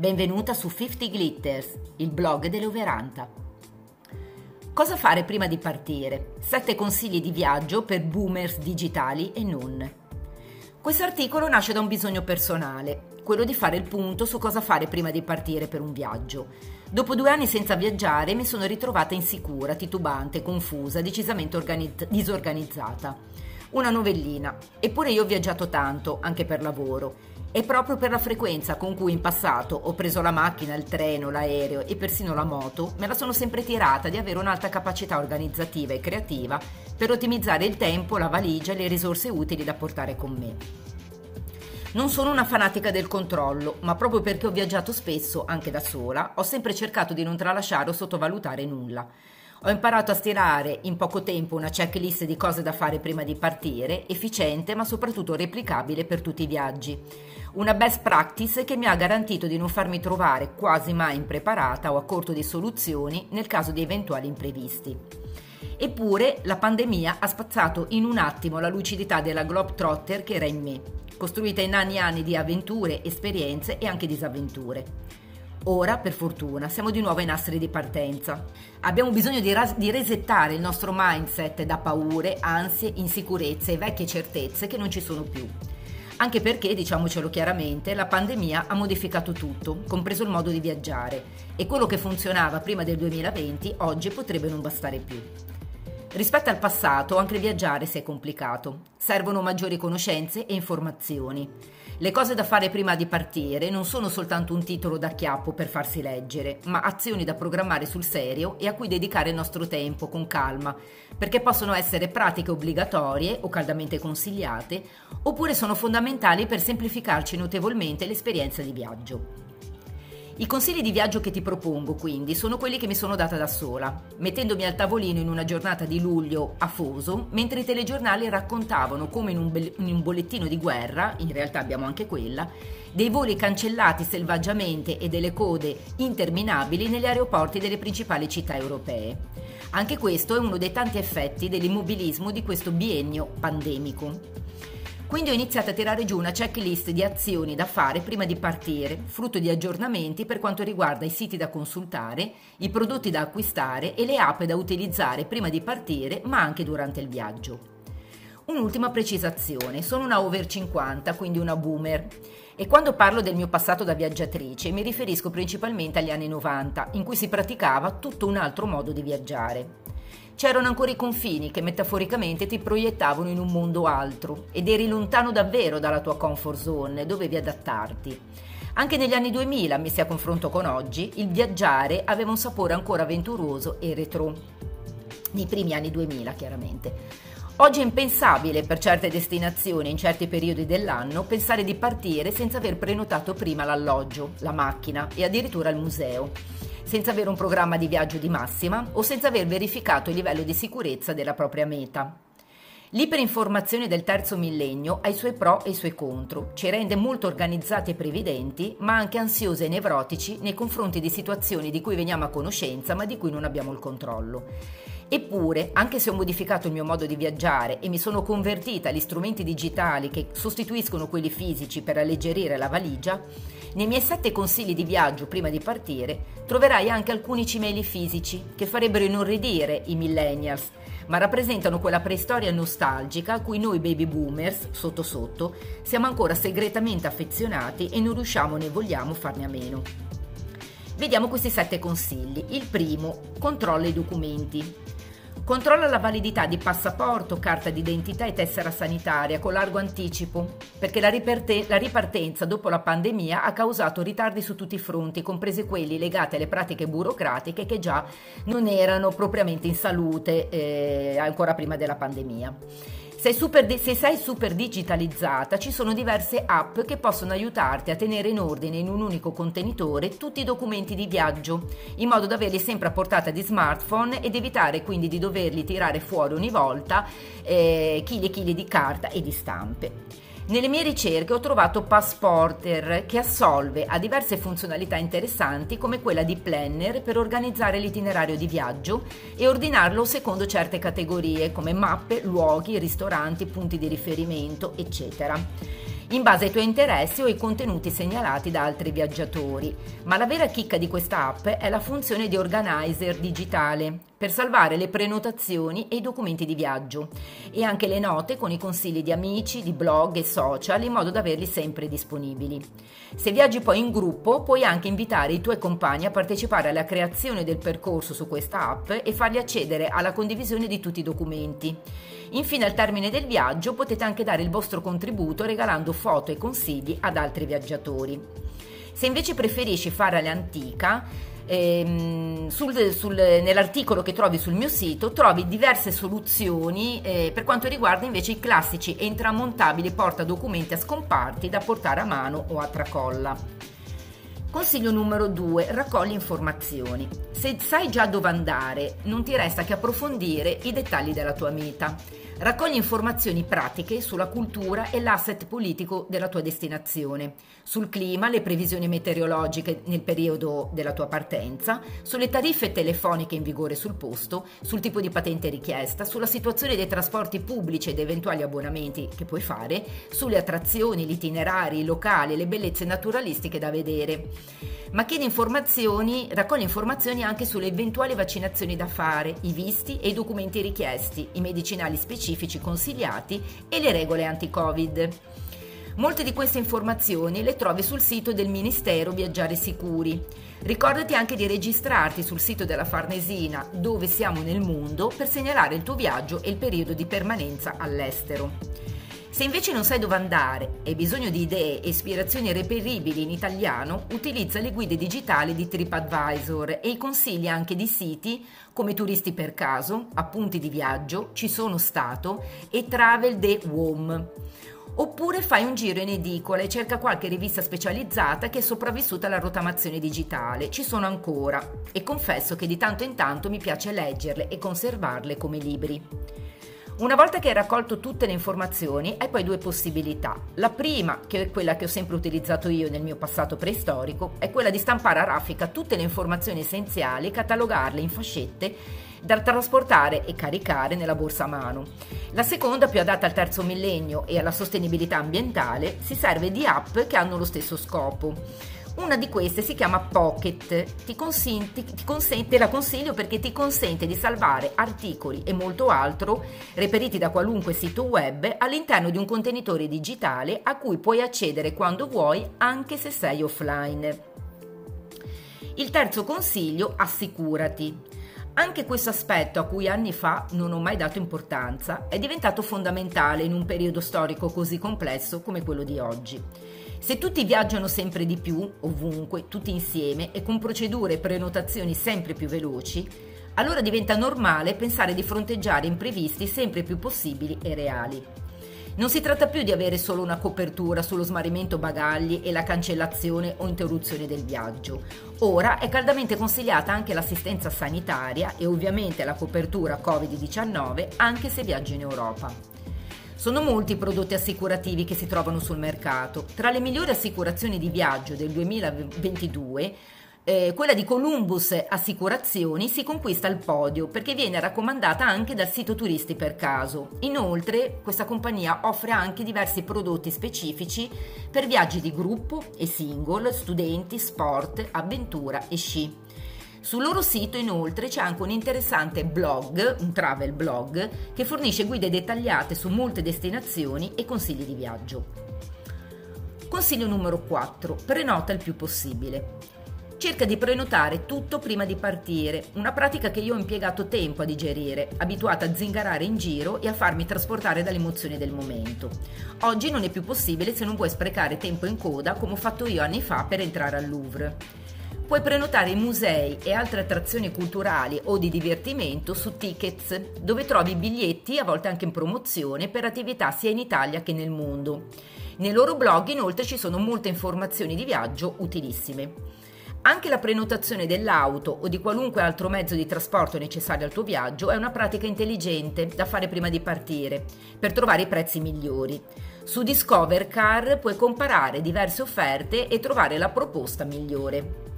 Benvenuta su 50 Glitters, il blog dell'Overanta. Cosa fare prima di partire? 7 consigli di viaggio per boomers digitali e non. Questo articolo nasce da un bisogno personale, quello di fare il punto su cosa fare prima di partire per un viaggio. Dopo due anni senza viaggiare mi sono ritrovata insicura, titubante, confusa, decisamente organizz- disorganizzata. Una novellina. Eppure io ho viaggiato tanto, anche per lavoro. E proprio per la frequenza con cui in passato ho preso la macchina, il treno, l'aereo e persino la moto, me la sono sempre tirata di avere un'alta capacità organizzativa e creativa per ottimizzare il tempo, la valigia e le risorse utili da portare con me. Non sono una fanatica del controllo, ma proprio perché ho viaggiato spesso, anche da sola, ho sempre cercato di non tralasciare o sottovalutare nulla. Ho imparato a stirare in poco tempo una checklist di cose da fare prima di partire, efficiente ma soprattutto replicabile per tutti i viaggi. Una best practice che mi ha garantito di non farmi trovare quasi mai impreparata o a corto di soluzioni nel caso di eventuali imprevisti. Eppure la pandemia ha spazzato in un attimo la lucidità della Globetrotter che era in me, costruita in anni e anni di avventure, esperienze e anche disavventure. Ora, per fortuna, siamo di nuovo ai nastri di partenza. Abbiamo bisogno di, ras- di, resettare il nostro mindset da paure, ansie, insicurezze e vecchie certezze che non ci sono più. Anche perché, diciamocelo chiaramente, la pandemia ha modificato tutto, compreso il modo di viaggiare, e quello che funzionava prima del 2020 oggi potrebbe non bastare più. Rispetto al passato, anche viaggiare si è complicato. Servono maggiori conoscenze e informazioni. Le cose da fare prima di partire non sono soltanto un titolo da chiappo per farsi leggere, ma azioni da programmare sul serio e a cui dedicare il nostro tempo con calma, perché possono essere pratiche obbligatorie o caldamente consigliate, oppure sono fondamentali per semplificarci notevolmente l'esperienza di viaggio. I consigli di viaggio che ti propongo, quindi, sono quelli che mi sono data da sola, mettendomi al tavolino in una giornata di luglio afoso, mentre i telegiornali raccontavano come in un, be- in un bollettino di guerra, in realtà abbiamo anche quella, dei voli cancellati selvaggiamente e delle code interminabili negli aeroporti delle principali città europee. Anche questo è uno dei tanti effetti dell'immobilismo di questo biennio pandemico. Quindi ho iniziato a tirare giù una checklist di azioni da fare prima di partire, frutto di aggiornamenti per quanto riguarda i siti da consultare, i prodotti da acquistare e le app da utilizzare prima di partire, ma anche durante il viaggio. Un'ultima precisazione, sono una over 50, quindi una boomer. E quando parlo del mio passato da viaggiatrice mi riferisco principalmente agli anni 90, in cui si praticava tutto un altro modo di viaggiare. C'erano ancora i confini che metaforicamente ti proiettavano in un mondo altro ed eri lontano davvero dalla tua comfort zone, dovevi adattarti. Anche negli anni 2000, messi a confronto con oggi, il viaggiare aveva un sapore ancora avventuroso e retro. Nei primi anni 2000, chiaramente. Oggi è impensabile per certe destinazioni in certi periodi dell'anno pensare di partire senza aver prenotato prima l'alloggio, la macchina e addirittura il museo senza avere un programma di viaggio di massima o senza aver verificato il livello di sicurezza della propria meta. L'iperinformazione del terzo millennio ha i suoi pro e i suoi contro, ci rende molto organizzati e previdenti, ma anche ansiosi e nevrotici nei confronti di situazioni di cui veniamo a conoscenza ma di cui non abbiamo il controllo. Eppure, anche se ho modificato il mio modo di viaggiare e mi sono convertita agli strumenti digitali che sostituiscono quelli fisici per alleggerire la valigia, nei miei sette consigli di viaggio prima di partire troverai anche alcuni cimeli fisici che farebbero inorridire i millennials, ma rappresentano quella preistoria nostalgica a cui noi baby boomers, sotto sotto, siamo ancora segretamente affezionati e non riusciamo né vogliamo farne a meno. Vediamo questi sette consigli. Il primo, controlla i documenti. Controlla la validità di passaporto, carta d'identità e tessera sanitaria con largo anticipo, perché la, riperte- la, ripartenza dopo la pandemia ha causato ritardi su tutti i fronti, compresi quelli legati alle pratiche burocratiche che già non erano propriamente in salute eh, ancora prima della pandemia. Se, super, se, sei super digitalizzata, ci sono diverse app che possono aiutarti a tenere in ordine in un unico contenitore tutti i documenti di viaggio, in modo da averli sempre a portata di smartphone ed evitare quindi di doverli tirare fuori ogni volta eh, chili e chili di carta e di stampe. Nelle mie ricerche ho trovato Passporter che assolve a diverse funzionalità interessanti come quella di planner per organizzare l'itinerario di viaggio e ordinarlo secondo certe categorie come mappe, luoghi, ristoranti, punti di riferimento, eccetera. In base ai tuoi interessi o ai contenuti segnalati da altri viaggiatori. Ma la vera chicca di questa app è la funzione di organizer digitale per salvare le prenotazioni e i documenti di viaggio e anche le note con i consigli di amici, di blog e social in modo da averli sempre disponibili. Se viaggi poi in gruppo puoi anche invitare i tuoi compagni a partecipare alla creazione del percorso su questa app e farli accedere alla condivisione di tutti i documenti. Infine al termine del viaggio potete anche dare il vostro contributo regalando foto e consigli ad altri viaggiatori. Se invece preferisci fare all'antica, ehm, nell'articolo che trovi sul mio sito trovi diverse soluzioni eh, per quanto riguarda invece i classici e intramontabili portadocumenti a scomparti da portare a mano o a tracolla. Consiglio numero 2. Raccogli informazioni. Se sai già dove andare, non ti resta che approfondire i dettagli della tua meta. Raccogli informazioni pratiche sulla cultura e l'asset politico della tua destinazione, sul clima, le previsioni meteorologiche nel periodo della tua partenza, sulle tariffe telefoniche in vigore sul posto, sul tipo di patente richiesta, sulla situazione dei trasporti pubblici ed eventuali abbonamenti che puoi fare, sulle attrazioni, gli itinerari, i locali, le bellezze naturalistiche da vedere. Ma chiedi informazioni, raccogli informazioni anche sulle eventuali vaccinazioni da fare, i visti e i documenti richiesti, i medicinali specifici consigliati e le regole anti-Covid. Molte di queste informazioni le trovi sul sito del Ministero Viaggiare Sicuri. Ricordati anche di registrarti sul sito della Farnesina, dove siamo nel mondo, per segnalare il tuo viaggio e il periodo di permanenza all'estero. Se invece non sai dove andare e hai bisogno di idee e ispirazioni reperibili in italiano, utilizza le guide digitali di TripAdvisor e i consigli anche di siti come Turisti per caso, Appunti di viaggio, Ci sono stato e Travel the Home. Oppure fai un giro in edicola e cerca qualche rivista specializzata che è sopravvissuta alla rottamazione digitale. Ci sono ancora e confesso che di tanto in tanto mi piace leggerle e conservarle come libri. Una volta che hai raccolto tutte le informazioni, hai poi due possibilità. La prima, che è quella che ho sempre utilizzato io nel mio passato preistorico, è quella di stampare a raffica tutte le informazioni essenziali e catalogarle in fascette da trasportare e caricare nella borsa a mano. La seconda, più adatta al terzo millennio e alla sostenibilità ambientale, si serve di app che hanno lo stesso scopo. Una di queste si chiama Pocket, ti, consenti, ti consente, la consiglio perché ti consente di salvare articoli e molto altro reperiti da qualunque sito web all'interno di un contenitore digitale a cui puoi accedere quando vuoi anche se sei offline. Il terzo consiglio, assicurati. Anche questo aspetto a cui anni fa non ho mai dato importanza è diventato fondamentale in un periodo storico così complesso come quello di oggi. Se tutti viaggiano sempre di più, ovunque, tutti insieme e con procedure e prenotazioni sempre più veloci, allora diventa normale pensare di fronteggiare imprevisti sempre più possibili e reali. Non si tratta più di avere solo una copertura sullo smarrimento bagagli e la cancellazione o interruzione del viaggio. Ora è caldamente consigliata anche l'assistenza sanitaria e ovviamente la copertura Covid-19 anche se viaggi in Europa. Sono molti i prodotti assicurativi che si trovano sul mercato. Tra le migliori assicurazioni di viaggio del 2022 eh, quella di Columbus Assicurazioni si conquista il podio perché viene raccomandata anche dal sito Turisti per caso. Inoltre, questa compagnia offre anche diversi prodotti specifici per viaggi di gruppo e single, studenti, sport, avventura e sci. Sul loro sito inoltre c'è anche un interessante blog, un travel blog, che fornisce guide dettagliate su molte destinazioni e consigli di viaggio. Consiglio numero 4. Prenota il più possibile. Cerca di prenotare tutto prima di partire, una pratica che io ho impiegato tempo a digerire, abituata a zingarare in giro e a farmi trasportare dalle emozioni del momento. Oggi non è più possibile se non vuoi sprecare tempo in coda come ho fatto io anni fa per entrare al Louvre. Puoi prenotare musei e altre attrazioni culturali o di divertimento su Tickets, dove trovi biglietti a volte anche in promozione per attività sia in Italia che nel mondo. Nei loro blog inoltre ci sono molte informazioni di viaggio utilissime. Anche la prenotazione dell'auto o di qualunque altro mezzo di trasporto necessario al tuo viaggio è una pratica intelligente da fare prima di partire, per trovare i prezzi migliori. Su Discover Car puoi comparare diverse offerte e trovare la proposta migliore.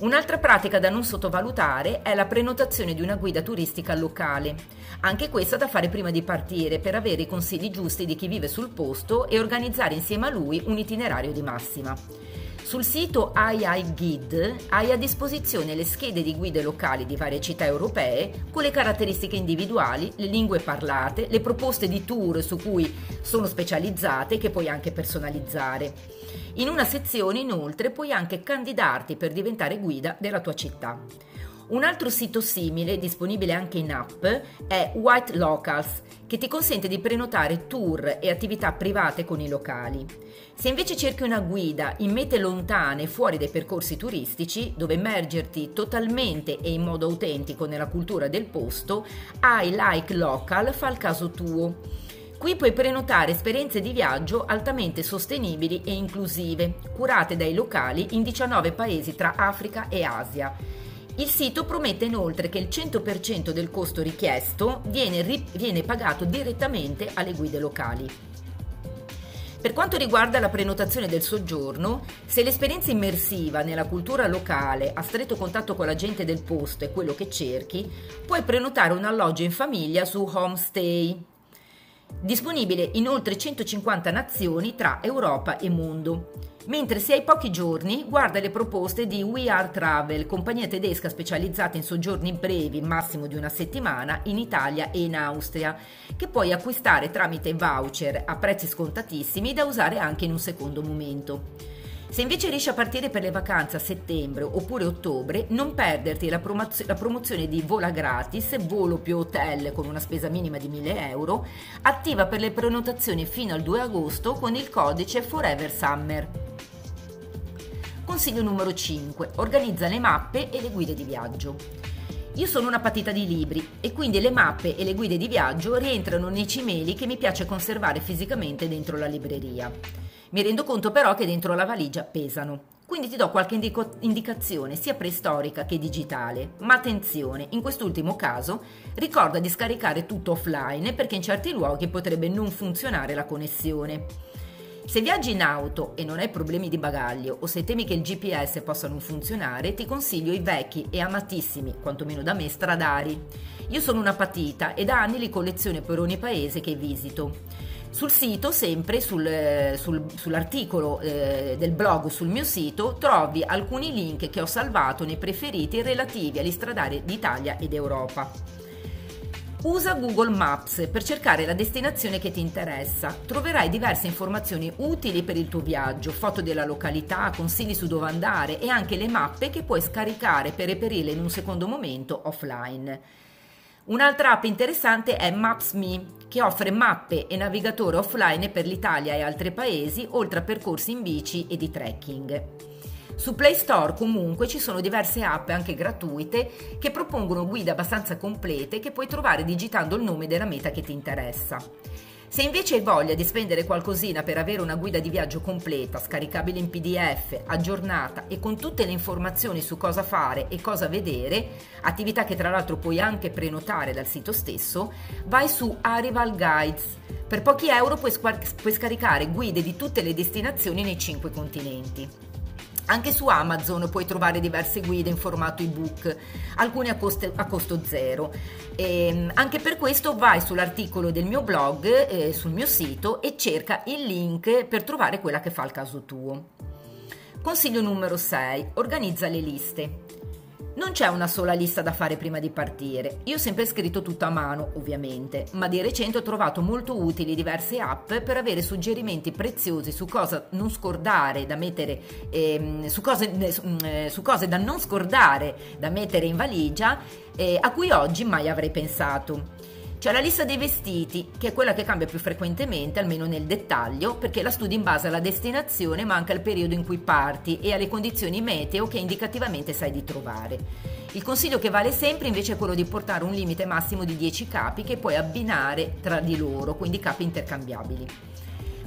Un'altra pratica da non sottovalutare è la prenotazione di una guida turistica locale. Anche questa da fare prima di partire per avere i consigli giusti di chi vive sul posto e organizzare insieme a lui un itinerario di massima. Sul sito II hai a disposizione le schede di guide locali di varie città europee con le caratteristiche individuali, le lingue parlate, le proposte di tour su cui sono specializzate che puoi anche personalizzare. In una sezione inoltre puoi anche candidarti per diventare guida della tua città. Un altro sito simile, disponibile anche in app, è White Locals, che ti consente di prenotare tour e attività private con i locali. Se invece cerchi una guida in mete lontane fuori dai percorsi turistici, dove immergerti totalmente e in modo autentico nella cultura del posto, I Like Local fa il caso tuo. Qui puoi prenotare esperienze di viaggio altamente sostenibili e inclusive, curate dai locali in 19 paesi tra Africa e Asia. Il sito promette inoltre che il 100% del costo richiesto viene, viene pagato direttamente alle guide locali. Per quanto riguarda la prenotazione del soggiorno, se l'esperienza immersiva nella cultura locale a stretto contatto con la gente del posto è quello che cerchi, puoi prenotare un alloggio in famiglia su Homestay, disponibile in oltre 150 nazioni tra Europa e mondo. Mentre se hai pochi giorni, guarda le proposte di We Are Travel, compagnia tedesca specializzata in soggiorni brevi, massimo di una settimana, in Italia e in Austria, che puoi acquistare tramite voucher a prezzi scontatissimi da usare anche in un secondo momento. Se invece riesci a partire per le vacanze a settembre oppure ottobre, non perderti la, promozio- la, promozione di Vola gratis, volo più hotel con una spesa minima di 1000 euro, attiva per le prenotazioni fino al 2 agosto con il codice Forever Summer. Consiglio numero 5. Organizza le mappe e le guide di viaggio. Io sono una patita di libri e quindi le mappe e le guide di viaggio rientrano nei cimeli che mi piace conservare fisicamente dentro la libreria. Mi rendo conto però che dentro la valigia pesano. Quindi ti do qualche indico- indicazione sia preistorica che digitale, ma attenzione, in quest'ultimo caso ricorda di scaricare tutto offline perché in certi luoghi potrebbe non funzionare la connessione. Se viaggi in auto e non hai problemi di bagaglio o se temi che il GPS possa non funzionare, ti consiglio i vecchi e amatissimi, quantomeno da me, stradari. Io sono una patita e da anni li colleziono per ogni paese che visito. Sul sito, sempre sul, sul, sull'articolo eh, del blog sul mio sito, trovi alcuni link che ho salvato nei preferiti relativi agli stradali d'Italia ed Europa. Usa Google Maps per cercare la destinazione che ti interessa. Troverai diverse informazioni utili per il tuo viaggio, foto della località, consigli su dove andare e anche le mappe che puoi scaricare per reperirle in un secondo momento offline. Un'altra app interessante è Maps.me, che offre mappe e navigatore offline per l'Italia e altri paesi, oltre a percorsi in bici e di trekking. Su Play Store comunque ci sono diverse app anche gratuite che propongono guide abbastanza complete che puoi trovare digitando il nome della meta che ti interessa. Se invece hai voglia di spendere qualcosina per avere una guida di viaggio completa, scaricabile in PDF, aggiornata e con tutte le informazioni su cosa fare e cosa vedere, attività che tra l'altro puoi anche prenotare dal sito stesso, vai su Arrival Guides. Per pochi euro puoi, puoi scaricare guide di tutte le destinazioni nei cinque continenti. Anche su Amazon puoi trovare diverse guide in formato ebook, alcune a, coste, a costo zero. E ehm, anche per questo vai sull'articolo del mio blog, eh, sul mio sito e cerca il link per trovare quella che fa il caso tuo. Consiglio numero 6. Organizza le liste. Non c'è una sola lista da fare prima di partire. Io ho sempre scritto tutto a mano, ovviamente, ma di recente ho trovato molto utili diverse app per avere suggerimenti preziosi su cosa non scordare da mettere, ehm, su, cose, eh, su, cose, da non scordare da mettere in valigia, eh, a cui oggi mai avrei pensato. C'è la lista dei vestiti, che è quella che cambia più frequentemente, almeno nel dettaglio, perché la studi in base alla destinazione, ma anche al periodo in cui parti e alle condizioni meteo che indicativamente sai di trovare. Il consiglio che vale sempre invece è quello di portare un limite massimo di 10 capi che puoi abbinare tra di loro, quindi capi intercambiabili.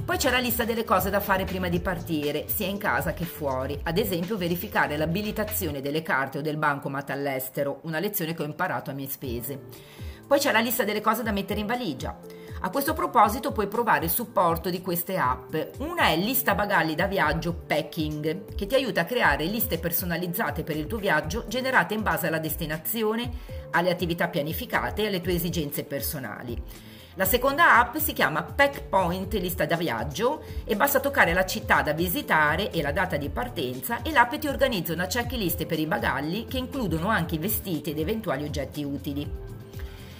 Poi c'è la lista delle cose da fare prima di partire, sia in casa che fuori, ad esempio verificare l'abilitazione delle carte o del bancomat all'estero, una lezione che ho imparato a mie spese. Poi c'è la lista delle cose da mettere in valigia. A questo proposito puoi provare il supporto di queste app. Una è Lista Bagagli da viaggio Packing, che ti aiuta a creare liste personalizzate per il tuo viaggio generate in base alla destinazione, alle attività pianificate e alle tue esigenze personali. La seconda app si chiama Pack Point Lista da viaggio e basta toccare la città da visitare e la data di partenza e l'app ti organizza una checklist per i bagagli che includono anche i vestiti ed eventuali oggetti utili.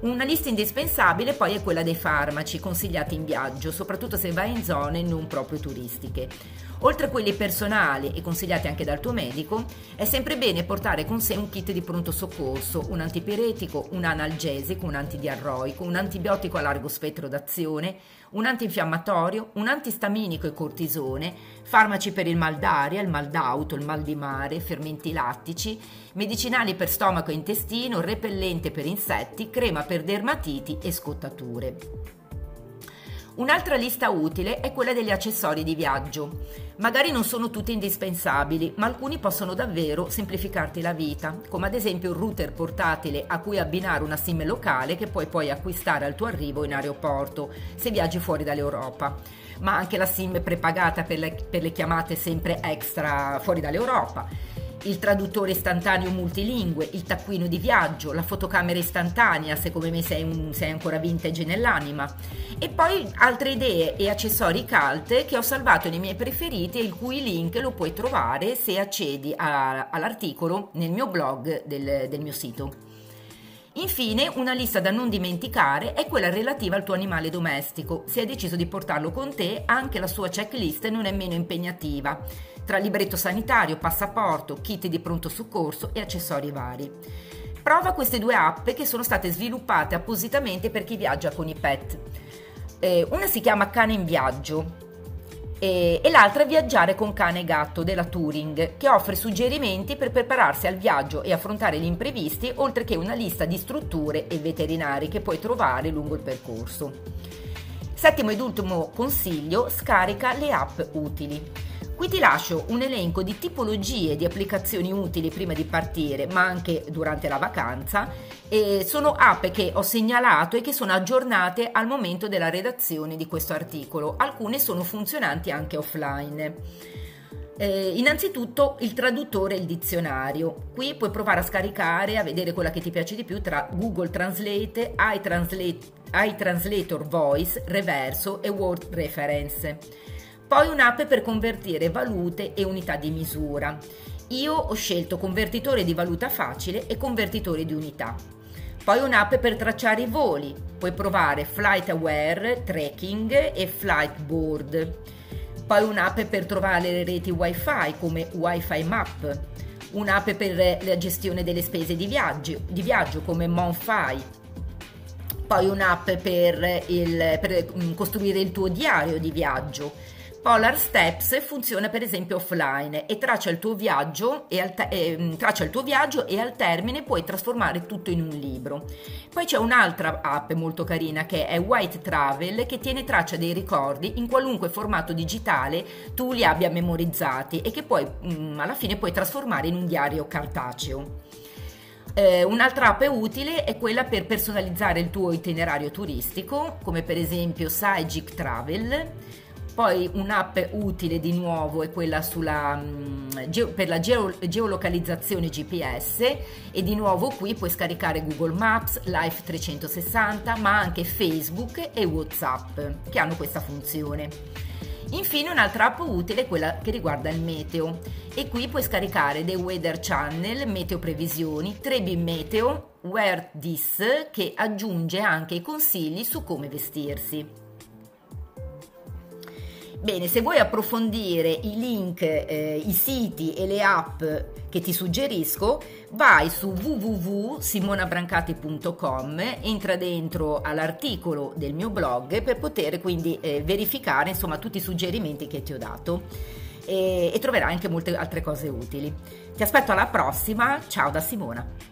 Una lista indispensabile poi è quella dei farmaci consigliati in viaggio, soprattutto se vai in zone non proprio turistiche. Oltre a quelli personali e consigliati anche dal tuo medico, è sempre bene portare con sé un kit di pronto soccorso, un antipiretico, un analgesico, un antidiarroico, un antibiotico a largo spettro d'azione, un antinfiammatorio, un antistaminico e cortisone, farmaci per il mal d'aria, il mal d'auto, il mal di mare, fermenti lattici, medicinali per stomaco e intestino, repellente per insetti, crema per dermatiti e scottature. Un'altra lista utile è quella degli accessori di viaggio. Magari non sono tutti indispensabili, ma alcuni possono davvero semplificarti la vita, come ad esempio un router portatile a cui abbinare una SIM locale che puoi poi acquistare al tuo arrivo in aeroporto se viaggi fuori dall'Europa, ma anche la SIM prepagata per le, per le chiamate sempre extra fuori dall'Europa il traduttore istantaneo multilingue, il taccuino di viaggio, la fotocamera istantanea se come me sei, un, sei ancora vintage nell'anima e poi altre idee e accessori cult che ho salvato nei miei preferiti e il cui link lo puoi trovare se accedi a, all'articolo nel mio blog del, del mio sito. Infine, una lista da non dimenticare è quella relativa al tuo animale domestico. Se hai deciso di portarlo con te, anche la sua checklist non è meno impegnativa tra libretto sanitario, passaporto, kit di pronto soccorso e accessori vari. Prova queste due app che sono state sviluppate appositamente per chi viaggia con i pet. Eh, una si chiama Cane in viaggio e, e l'altra Viaggiare con cane e gatto della Touring, che offre suggerimenti per prepararsi al viaggio e affrontare gli imprevisti, oltre che una lista di strutture e veterinari che puoi trovare lungo il percorso. Settimo ed ultimo consiglio, scarica le app utili. Qui ti lascio un elenco di tipologie di applicazioni utili prima di partire, ma anche durante la vacanza. E sono app che ho segnalato e che sono aggiornate al momento della redazione di questo articolo. Alcune sono funzionanti anche offline. Eh, innanzitutto il traduttore e il dizionario. Qui puoi provare a scaricare, a vedere quella che ti piace di più tra Google Translate, iTranslate, iTranslator Voice, Reverso e Word Reference. Poi un'app per convertire valute e unità di misura. Io ho scelto convertitore di valuta facile e convertitore di unità. Poi un'app per tracciare i voli. Puoi provare Flight Aware, Tracking e Flightboard. Poi un'app per trovare le reti wifi come Wi-Fi Map. Un'app per la gestione delle spese di viaggio, di viaggio come Monfy. Poi un'app per, il, per mm, costruire il tuo diario di viaggio Polar Steps funziona per esempio offline e traccia il tuo viaggio e al, te- eh, traccia il tuo viaggio e al termine puoi trasformare tutto in un libro. Poi c'è un'altra app molto carina che è White Travel che tiene traccia dei ricordi in qualunque formato digitale tu li abbia memorizzati e che poi mh, mm, alla fine puoi trasformare in un diario cartaceo. Eh, un'altra app utile è quella per personalizzare il tuo itinerario turistico, come per esempio Sagic Travel poi un'app utile di nuovo è quella sulla, mm, per la geo, geolocalizzazione GPS e di nuovo qui puoi scaricare Google Maps, Life 360 ma anche Facebook e Whatsapp che hanno questa funzione. Infine un'altra app utile è quella che riguarda il meteo e qui puoi scaricare The Weather Channel, Meteo Previsioni, Trebi Meteo, Wear This che aggiunge anche i consigli su come vestirsi. Bene, se vuoi approfondire i link, eh, i siti e le app che ti suggerisco, vai su www.simonabrancati.com, entra dentro all'articolo del mio blog per poter quindi eh, verificare insomma tutti i suggerimenti che ti ho dato e, e troverai anche molte altre cose utili. Ti aspetto alla prossima, ciao da Simona.